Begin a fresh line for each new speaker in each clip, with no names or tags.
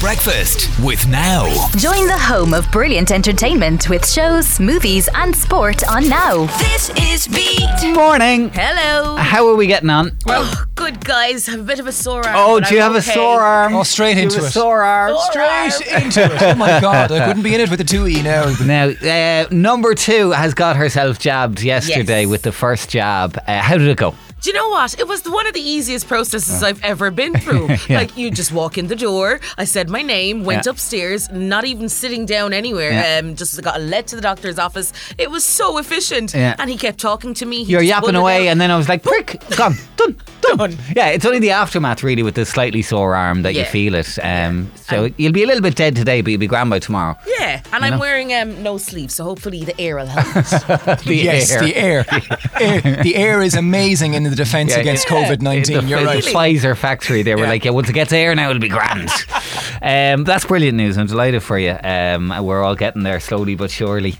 Breakfast with Now.
Join the home of brilliant entertainment with shows, movies, and sport on Now.
This is Beat.
Morning.
Hello.
How are we getting on?
Oh, good guys. I have a bit of a sore arm.
Oh, do you
I'm
have
okay.
a sore arm?
Oh, straight into
have a
it.
Sore arm.
Straight into it. Oh my god, I couldn't be in it with the two E now.
Now, uh, number two has got herself jabbed yesterday
Yes.
with the first jab. Uh, how did it go?
Do you know what? It was one of the easiest processes I've ever been through.
Yeah.
Like you just walk in the door. I said my name, went
Yeah.
upstairs, not even sitting down anywhere.
Yeah.
Um, just got led to the doctor's office. It was so efficient.
Yeah.
And he kept talking to me. He
You're yapping away,
out.
and then I was like, prick, gone, done, done. Yeah, it's only the aftermath, really, with the slightly sore arm that you feel it. Um, so
And-
you'll be a little bit dead today, but you'll be grand by tomorrow.
yeah, and
You
I'm
know?
wearing um, no sleeves, so hopefully the air will help.
The
yes,
air.
the air. air. The air is amazing in the defence
Yeah,
against
yeah.
COVID 19. You're
the
right.
Pfizer factory, they were
Yeah.
like, yeah, once it gets air now, it'll be grand. um, that's brilliant news. I'm delighted for you. Um, we're all getting there slowly but surely.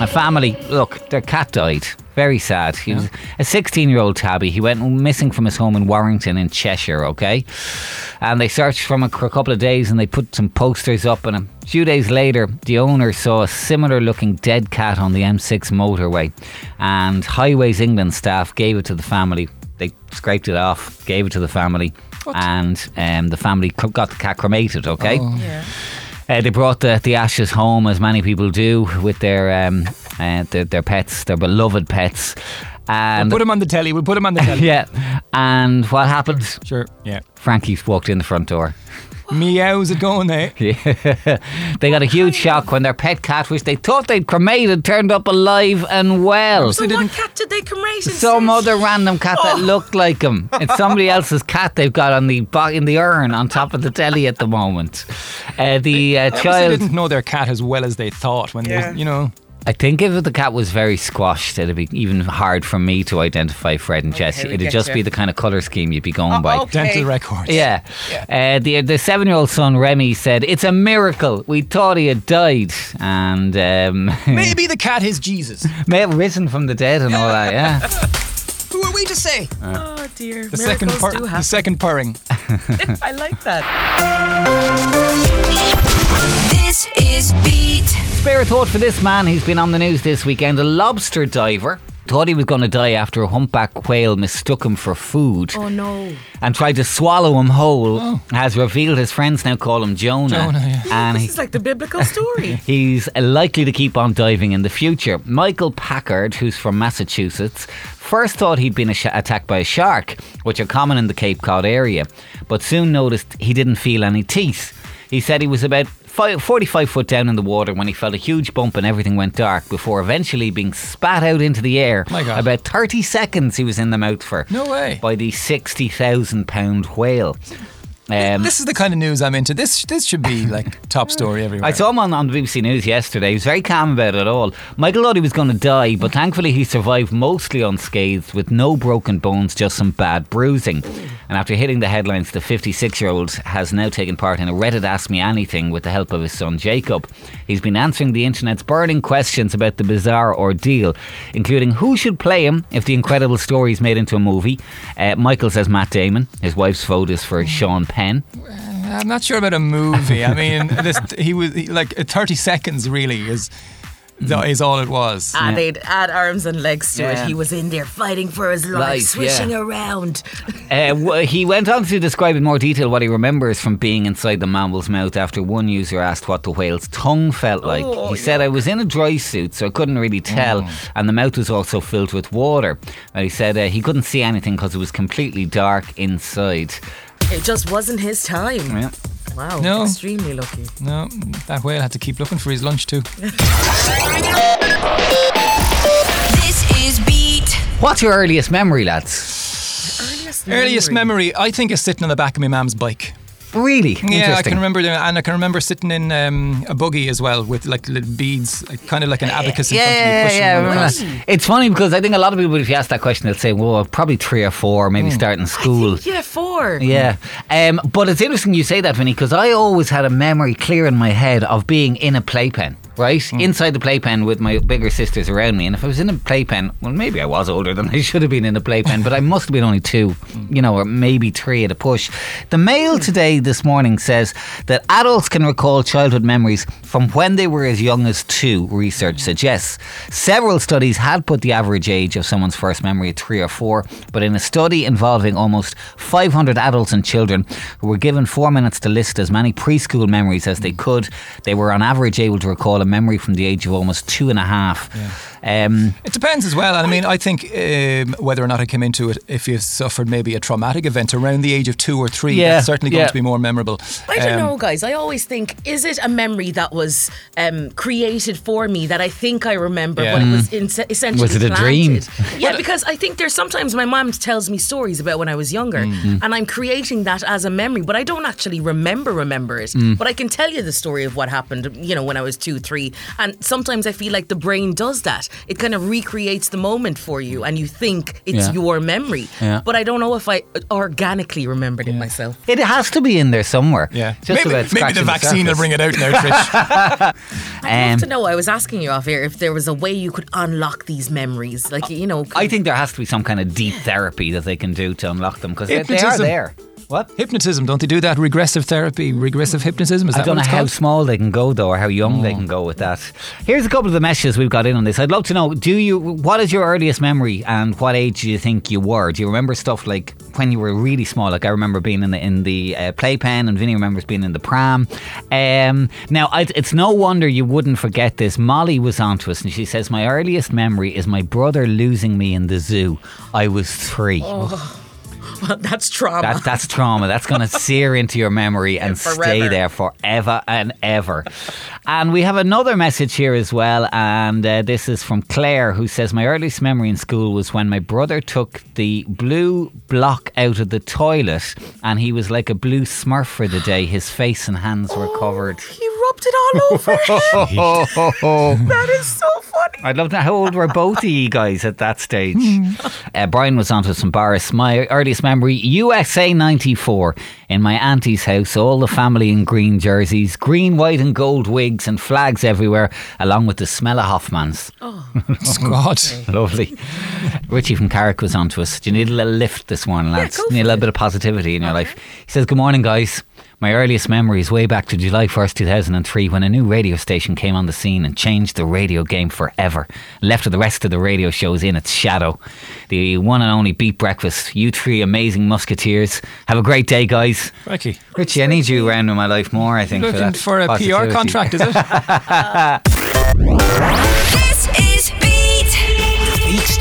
My family, look, their cat died. Very sad. He was a 16 year old tabby. He went missing from his home in Warrington in Cheshire, okay? And they searched for him for a couple of days and they put some posters up. And a few days later, the owner saw a similar looking dead cat on the M6 motorway. And Highways England staff gave it to the family. They scraped it off, gave it to the family. And um, the family got the cat cremated, okay?
yeah.
Uh, they brought the, the ashes home, as many people do, with their um, uh, their, their pets, their beloved pets. And
Put him on the telly. We'll put him on the telly.
yeah, and what happened?
Sure. Yeah.
Frankie walked in the front door.
Meow's it going there?
Yeah. they got a huge shock when their pet cat, which they thought they'd cremated, turned up alive and well.
So what cat did they cremate?
Some
instead?
other random cat that
Oh.
looked like him. It's somebody else's cat they've got on the bo- in the urn on top of the telly at the moment. Uh, the uh, child.
didn't know their cat as well as they thought when
Yeah.
they, you know.
I think if the cat was very squashed, it'd be even hard for me to identify Fred and Jesse.
we
It'd just
you.
be the kind of colour scheme you'd be going by.
okay.
Dental records.
Yeah. Uh, the the seven year old son Remy said, "It's a miracle. We thought he had died, and um,
Maybe the cat is Jesus.
may have risen from the dead and all that." Yeah.
Who are we to say?
Oh dear.
The second,
Miracles
pur-
do
the second purring.
I like that.
This Beat.
Spare a thought for this man. He's been on the news this weekend. A lobster diver thought he was going to die after a humpback whale mistook him for food.
Oh no.
and tried to swallow him whole, oh. has revealed his friends now call him Jonah.
Jonah, yeah.
And
This
he,
is like the biblical story.
he's likely to keep on diving in the future. Michael Packard, who's from Massachusetts, first thought he'd been sh- attacked by a shark, which are common in the Cape Cod area, but soon noticed he didn't feel any teeth. He said he was about five, 45 foot down in the water when he felt a huge bump and everything went dark before eventually being spat out into the air.
My God.
About 30 seconds he was in the mouth for
No way.
by the sixty thousand pound whale. Um,
This is the kind of news I'm into. This this should be like top story everywhere.
I saw him on, on the BBC News yesterday. He was very calm about it all. Michael thought he was going to die, but thankfully he survived mostly unscathed with no broken bones, just some bad bruising. And after hitting the headlines, the 56 year old has now taken part in a Reddit Ask Me Anything with the help of his son Jacob. He's been answering the internet's burning questions about the bizarre ordeal, including who should play him if the incredible story is made into a movie. Uh, Michael says Matt Damon. His wife's vote is for Sean Penn.
I'm not sure about a movie. I mean, this, he was he, like 30 seconds. Really is that is all it was.
And they'd add arms and legs to
Yeah.
it. He was in there fighting for his life,
Life,
swishing
yeah.
around.
Uh, w- he went on to describe in more detail what he remembers from being inside the mammal's mouth after one user asked what the whale's tongue felt like.
Oh,
he said, I was in a dry suit, so I couldn't really tell, and the mouth was also filled with water. And he said uh, he couldn't see anything because it was completely dark inside.
It just wasn't his time.
Yeah.
Wow.
No.
Extremely lucky.
No, that whale had to keep looking for his lunch too.
This is Beat.
What's your earliest memory, lads?
Earliest,
Earliest memory, I think, is sitting on the back of my mum's bike.
Really?
Yeah, I can remember, the, and I can remember sitting in um, a buggy as well with like little beads, like, kind of like an abacus in
Yeah,
front of me,
yeah,
pushing
yeah. I
them
remember
across.
that. It's funny because I think a lot of people, if you ask that question, they'll say, "Well, probably three or four, maybe starting school."
Yeah, four.
Yeah, um, but it's interesting you say that, Vinny, because I always had a memory clear in my head of being in a playpen right?
Hmm.
Inside the playpen with my bigger sisters around me. And if I was in a playpen, well, maybe I was older than I should have been in a playpen, but I must have been only two,
Hmm.
you know, or maybe three at a push. The Mail today, this morning, says that adults can recall childhood memories from when they were as young as two, research suggests. Several studies had put the average age of someone's first memory at three or four, but in a study involving almost 500 adults and children who were given four minutes to list as many preschool memories as they could, they were on average able to recall a memory from the age of almost two and a half. Um,
It depends as well. And I mean, I think um, whether or not I came into it, if you've suffered maybe a traumatic event around the age of two or three,
Yeah,
that's certainly going to be more memorable.
I don't
Um,
know, guys. I always think, is it a memory that was um, created for me that I think I remember,
Yeah.
but it was in- essentially
Was it a dream?
Yeah, because I think there's sometimes my mom tells me stories about when I was younger,
Mm-hmm.
and I'm creating that as a memory, but I don't actually remember remember it.
Mm.
But I can tell you the story of what happened, you know, when I was two, three, and sometimes I feel like the brain does that. It kind of recreates the moment for you, and you think it's
Yeah.
your memory.
Yeah.
But I don't know if I organically remembered it myself.
it has to be in there somewhere.
Yeah,
Just
maybe,
about
maybe the vaccine will bring it out now, Trish.
I'd
Um,
love to know. I was asking you off here if there was a way you could unlock these memories, like you know.
I think there has to be some kind of deep therapy that they can do to unlock them because they, they are there. What?
Hypnotism, don't they do that? Regressive therapy, regressive hypnotism. Is
I
that
don't know
what it's
how
called?
small they can go though, or how young
Oh.
they can go with that. Here's a couple of the messages we've got in on this. I'd love to know: Do you? What is your earliest memory, and what age do you think you were? Do you remember stuff like when you were really small? Like I remember being in the in the uh, playpen, and Vinny remembers being in the pram. Um, now I, it's no wonder you wouldn't forget this. Molly was on to us, and she says my earliest memory is my brother losing me in the zoo. I was three.
that's trauma.
That, that's trauma. That's going to sear into your memory and stay there forever and ever. And we have another message here as well. And uh, this is from Claire, who says My earliest memory in school was when my brother took the blue block out of the toilet and he was like a blue smurf for the day. His face and hands were covered.
he rubbed it all over. him. that is so funny.
I'd love to know how old were both of you guys at that stage. uh, Brian was onto some Boris. My earliest memory USA 94 in my auntie's house, all the family in green jerseys, green, white, and gold wigs, and flags everywhere, along with the smell of Hoffman's.
Oh, God.
Lovely. Richie from Carrick was onto us. Do you need a little lift this morning, lads?
go
need a little
it.
bit of positivity in your life. He says, Good morning, guys. My earliest memory is way back to July 1st, 2003, when a new radio station came on the scene and changed the radio game forever. Left the rest of the radio shows in its shadow. The one and only Beat Breakfast. You three amazing musketeers. Have a great day, guys.
Ricky.
Richie, I need you around in my life more, I think. for,
Looking
that
for a
positivity.
PR contract, is it?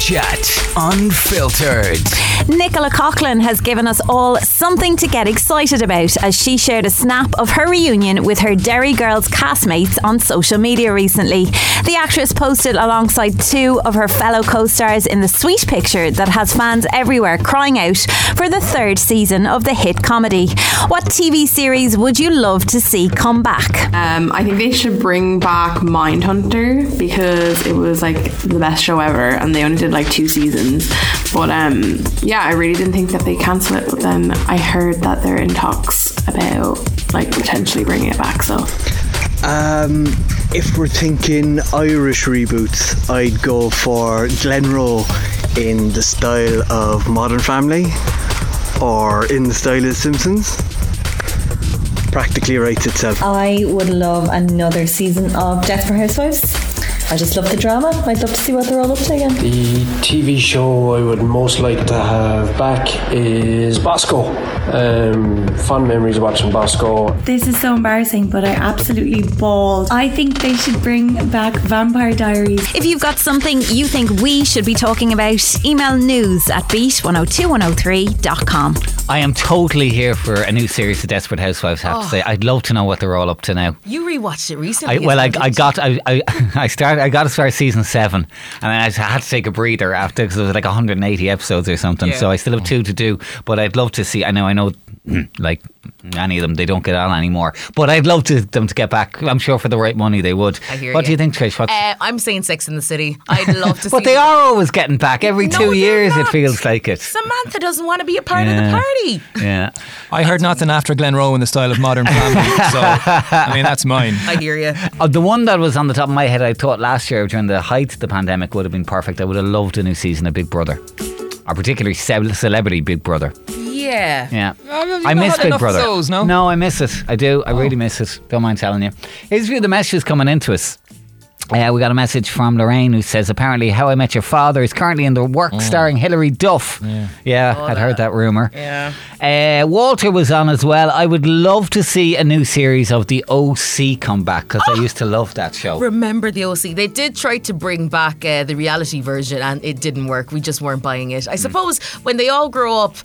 Chat Unfiltered.
Nicola Coughlan has given us all something to get excited about as she shared a snap of her reunion with her Derry Girls castmates on social media recently. The actress posted alongside two of her fellow co stars in the sweet picture that has fans everywhere crying out for the third season of the hit comedy. What TV series would you love to see come back?
Um, I think they should bring back Mindhunter because it was like the best show ever, and they only did like two seasons. But um, yeah, I really didn't think that they cancel it. But then I heard that they're in talks about like potentially bringing it back. So
Um, if we're thinking Irish reboots, I'd go for Glenroe in the style of Modern Family or in the style of Simpsons. Practically writes itself.
I would love another season of Desperate Housewives. I just love the drama. I'd love to see what they're all up to again.
The TV show I would most like to have back is Bosco. Um, fond memories of watching Bosco.
This is so embarrassing, but I absolutely bawled. I think they should bring back Vampire Diaries.
If you've got something you think we should be talking about, email news at beat102103.com.
I am totally here for a new series of Desperate Housewives, I have to say. I'd love to know what they're all up to now.
You rewatched it recently.
I, well, I, I got I, I, I started I got far as season seven, and then I had to take a breather after because it was like 180 episodes or something.
Yeah.
So I still have two to do, but I'd love to see. I know I know like any of them, they don't get on anymore. But I'd love to, them to get back. I'm sure for the right money they would.
I hear
what do
you.
you think, Trish?
Uh, I'm saying Sex in the City. I'd love to see
but they
the-
are always getting back every
No,
two years. It feels like it.
Samantha doesn't want to be a part of the party.
Yeah.
I heard nothing after Glenroe in the style of Modern Family, so I mean that's mine.
I hear you.
Uh, the one that was on the top of my head, I thought last year during the height of the pandemic would have been perfect. I would have loved a new season of Big Brother, or particularly ce- celebrity Big Brother.
Yeah.
Yeah,
have
I miss Big Brother.
those, no? Oh.
no, I miss it. I do. I really miss it. Don't mind telling you. Here's a few of the messages coming into us. Uh, we got a message from Lorraine who says apparently How I Met Your Father is currently in the work
Oh.
starring Hilary Duff. Yeah,
Oh,
I'd heard that rumour.
Yeah.
Uh, Walter was on as well. I would love to see a new series of the OC come back because I used to love that show.
Remember the OC? They did try to bring back uh, the reality version and it didn't work. We just weren't buying it. I
Hmm.
suppose when they all grow up,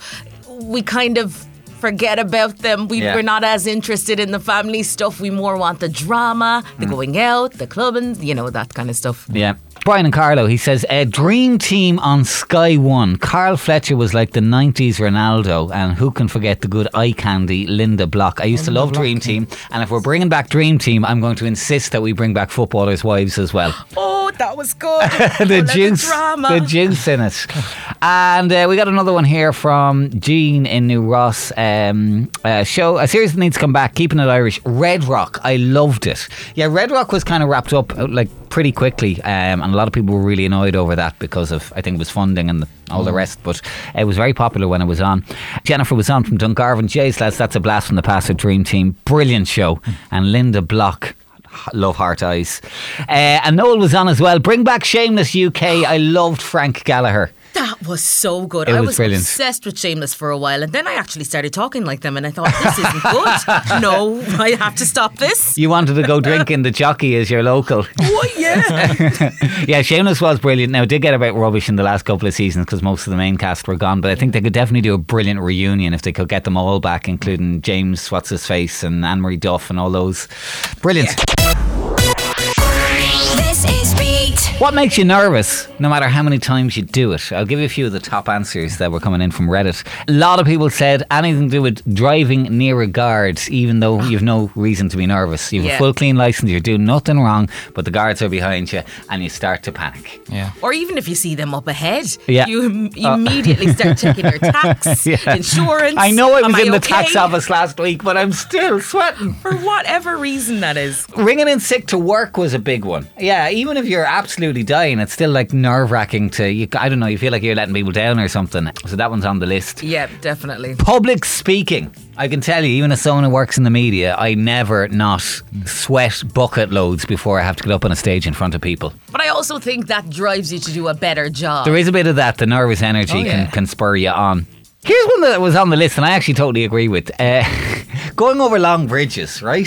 we kind of forget about them. We,
Yeah.
We're not as interested in the family stuff. We more want the drama, the mm. going out, the clubbing, you know, that kind of stuff.
Yeah. Brian and Carlo, he says, a dream team on Sky One. Carl Fletcher was like the 90s Ronaldo, and who can forget the good eye candy Linda Block? I used to love Dream Team, and if we're bringing back Dream Team, I'm going to insist that we bring back footballers' wives as well.
Oh, that was good.
the
Full
juice, the juice in it. And uh, we got another one here from Jean in New Ross. Um, uh, show a series that needs to come back. Keeping it Irish. Red Rock. I loved it. Yeah, Red Rock was kind of wrapped up uh, like pretty quickly, um, and a lot of people were really annoyed over that because of I think it was funding and the, all the rest. But it was very popular when it was on. Jennifer was on from Dungarvan. Jays lads, that's a blast from the past with Dream Team. Brilliant show. And Linda Block. Love Heart Eyes. Uh, and Noel was on as well. Bring back Shameless UK. I loved Frank Gallagher.
That was so good.
It
I
was
was
brilliant.
obsessed with Shameless for a while, and then I actually started talking like them, and I thought this isn't good. no, I have to stop this.
You wanted to go drinking the jockey as your local.
What? Yeah.
yeah, Shameless was brilliant. Now, it did get a bit rubbish in the last couple of seasons because most of the main cast were gone, but I think they could definitely do a brilliant reunion if they could get them all back, including James, what's his face, and Anne Marie Duff and all those. Brilliant.
This
What makes you nervous, no matter how many times you do it? I'll give you a few of the top answers that were coming in from Reddit. A lot of people said anything to do with driving near a guard, even though you've no reason to be nervous. You've
Yeah.
a full clean license, you're doing nothing wrong, but the guards are behind you and you start to panic.
Yeah.
Or even if you see them up ahead,
Yeah.
you im-
Uh,
immediately start checking your tax,
Yeah.
insurance.
I know I
Am
was in the
okay?
tax office last week, but I'm still sweating.
For whatever reason that is.
Ringing in sick to work was a big one. Yeah, even if you're absolutely dying, it's still like nerve wracking to, you, I don't know, you feel like you're letting people down or something. So that one's on the list.
Yeah, definitely.
Public speaking. I can tell you, even as someone who works in the media, I never not sweat bucket loads before I have to get up on a stage in front of people.
But I also think that drives you to do a better job.
There is a bit of that. The nervous energy
Oh,
can,
yeah.
can spur you on. Here's one that was on the list, and I actually totally agree with. Uh, going over long bridges, right?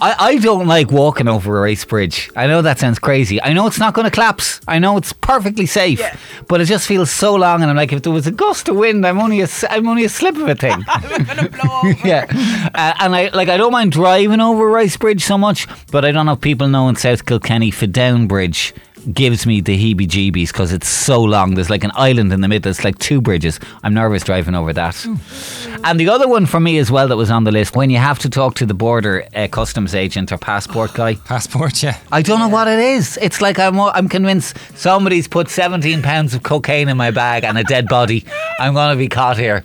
I, I don't like walking over a race bridge. I know that sounds crazy. I know it's not going to collapse. I know it's perfectly safe, Yeah. but it just feels so long. And I'm like, if there was a gust of wind, I'm only a, I'm only a slip of a thing. yeah, uh, and I like I don't mind driving over Rice Bridge so much, but I don't know if people know in South Kilkenny, Fiddown Bridge gives me the heebie-jeebies because it's so long. There's like an island in the middle. It's like two bridges. I'm nervous driving over that. And the other one for me as well that was on the list when you have to talk to the border uh, customs agent or passport guy.
Passport, yeah.
I don't know what it is. It's like I'm I'm convinced somebody's put 17 pounds of cocaine in my bag and a dead body. I'm going to be caught here.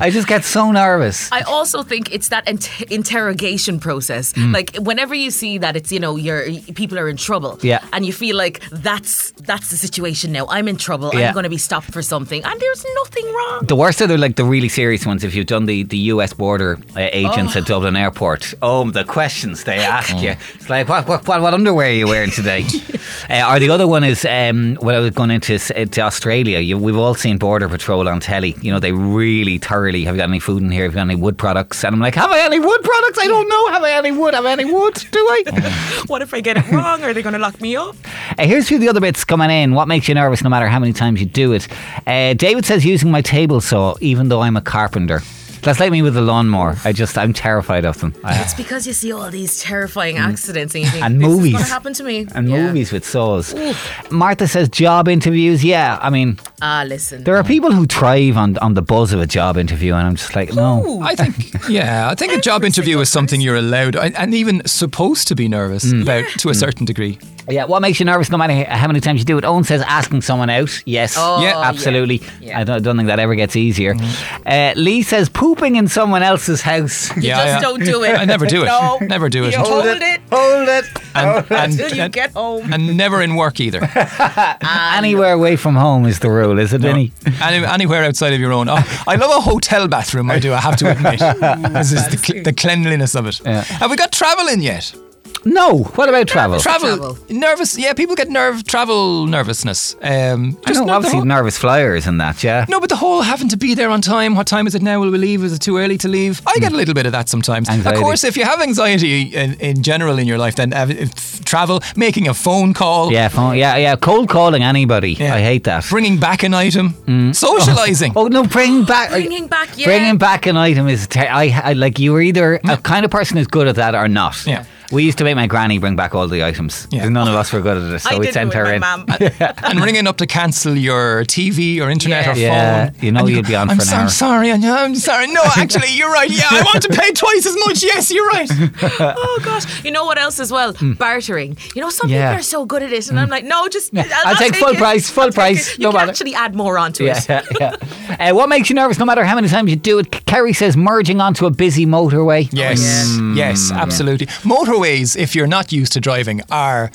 I just get so nervous.
I also think it's that int- interrogation process.
Mm.
Like whenever you see that it's you know your people are in trouble,
Yeah.
and you feel like that's that's the situation now. I'm in trouble.
Yeah.
I'm going to be stopped for something, and there's nothing wrong.
The worst are the like the really serious ones. If you've done the, the US border uh, agents
Oh.
at Dublin Airport, oh the questions they ask you. It's like what what what, what underwear are you wearing today? uh, or the other one is um, when I was going into uh, to Australia. You, we've all seen Border Patrol on telly. You know they really thoroughly have you got any food in here? Have you got any wood products? And I'm like, have I any wood products? I don't know. Have I any wood? Have I any wood? Do I?
what if I get it wrong? Are they going to lock me up?
Uh, here's a few of the other bits coming in. What makes you nervous no matter how many times you do it? Uh, David says using my table saw, even though I'm a carpenter. That's like me with the lawnmower. I just I'm terrified of them.
It's because you see all these terrifying accidents and you think.
And
this
movies.
is going to happen to me.
and
Yeah.
movies with saws. Martha says job interviews. Yeah, I mean
Ah, listen.
there are people who thrive on on the buzz of a job interview, and I'm just like no.
I think, yeah, I think a job interview is something you're allowed and and even supposed to be nervous
Mm.
about to a certain degree.
Yeah, what makes you nervous no matter how many times you do it? Owen says asking someone out. Yes.
Oh,
Yeah.
absolutely.
Yeah.
I don't, don't think that ever gets easier. Uh, Lee says pooping in someone else's house.
You
Yeah,
just
yeah.
don't do it.
I never do it.
No.
Never do it.
You hold it
Hold it.
And, and,
until you get home.
and never in work either.
Anywhere away from home is the rule, is it, Vinny?
Any, anywhere outside of your own. Oh, I love a hotel bathroom. I do. I have to admit, this is the, cl- the cleanliness of it.
Yeah.
Have we got travel in yet?
No. What about travel?
Travel,
Travel.
nervous. Yeah, people get nerve travel nervousness. Um,
I
just
know,
the
obviously,
whole-
nervous flyers and that, yeah.
No, but the whole having to be there on time. What time is it now? Will we leave? Is it too early to leave? I get a little bit of that sometimes.
Anxiety.
Of course, if you have anxiety in, in general in your life, then uh, if travel, making a phone call,
Yeah, phone, yeah, yeah. Cold calling anybody.
Yeah.
I hate that.
bringing back an item, socializing.
Oh no, bring back.
Bringing back, yeah.
Bringing back an item is ter- I, I like you were either a kind of person who's good at that or not.
Yeah.
We used to make my granny bring back all the items.
Yeah.
None of us were good at it, so
I
we
did
sent her in.
and ringing up to cancel your TV or internet
Yeah.
or phone.
Yeah, you know you'd
go,
be on
I'm
for an
so-
hour."
I'm sorry, I'm sorry. No, actually, you're right. Yeah, I want to pay twice as much. Yes, you're right.
Oh gosh, you know what else as well? Bartering. You know, some
Hmm. Yeah. Hmm.
people are so good at it, and I'm like, no, just
Yeah. I'll take full
it.
price, full
I'll take
price,
it.
no
You can
matter.
actually add more onto
Yeah,
it.
yeah, yeah. Uh, what makes you nervous, no matter how many times you do it? Kerry says merging onto a busy motorway.
Yes,
Mm,
yes, absolutely. Motorways, if you're not used to driving, are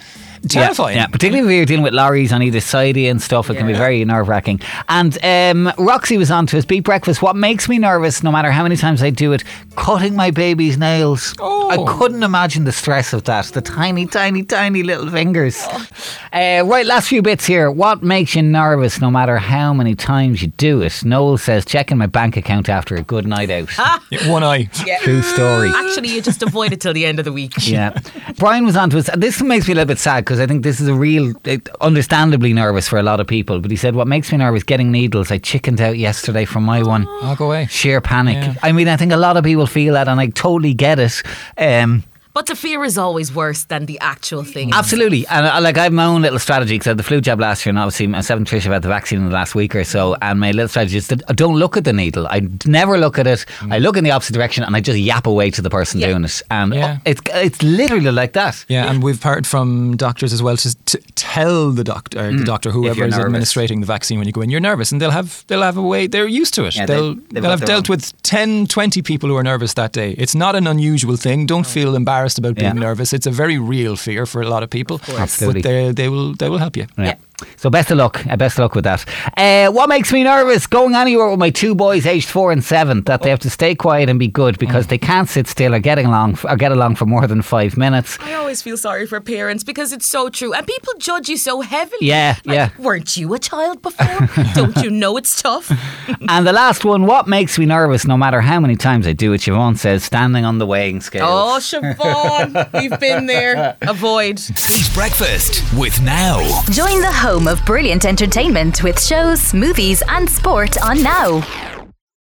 terrifying.
Yeah, particularly if you're dealing with lorries on either side of you and stuff, it can be very nerve wracking. And um, Roxy was on to us, Beat Breakfast. What makes me nervous, no matter how many times I do it, cutting my baby's nails.
Oh.
I couldn't imagine the stress of that. The tiny, tiny, tiny little fingers.
Oh.
Uh, right, last few bits here. What makes you nervous, no matter how many times you do it? Noel says, checking my bank account after a good night out.
Yeah, one eye.
Yeah.
True story.
Actually, you just avoid it till the end of the week.
Yeah. Brian was on to us. This makes me a little bit sad because I think this is a real, eh, understandably nervous for a lot of people. But he said, What makes me nervous getting needles. I chickened out yesterday from my one.
I'll go away.
Sheer panic.
Yeah.
I mean, I think a lot of people feel that, and I totally get it. Um,
But the fear is always worse than the actual thing.
Absolutely, and uh, like I have my own little strategy because I had the flu jab last year, and obviously myself and Trish have had the vaccine in the last week or so. And my little strategy is that I don't look at the needle. I never look at it. I look in the opposite direction, and I just yap away to the person
Yeah.
doing it. And
Yeah.
uh, it's it's literally like that.
Yeah, and we've heard from doctors as well to, to tell the doctor, the doctor, whoever
Mm.
is
nervous.
administrating the vaccine when you go in, you're nervous, and they'll have they'll have a way. They're used to it.
Yeah, they-
they'll
they've
they'll have dealt
own.
with 10, 20 people who are nervous that day. It's not an unusual thing. Don't feel embarrassed about being
Yeah.
nervous. It's a very real fear for a lot of people.
Absolutely.
But they they will they will help you.
Yeah. So best of luck. Uh, best of luck with that. Uh, what makes me nervous? Going anywhere with my two boys, aged four and seven, that they have to stay quiet and be good because they can't sit still or getting along or get along for more than five minutes.
I always feel sorry for parents because it's so true. And people judge you so heavily.
Yeah,
Like,
yeah.
Weren't you a child before? Don't you know it's tough?
and the last one, what makes me nervous? No matter how many times I do it, Siobhan says, standing on the weighing scale.
Oh, Siobhan, we've been there. Avoid.
Beat Breakfast with Now.
Join the home of brilliant entertainment with shows, movies, and sport on Now.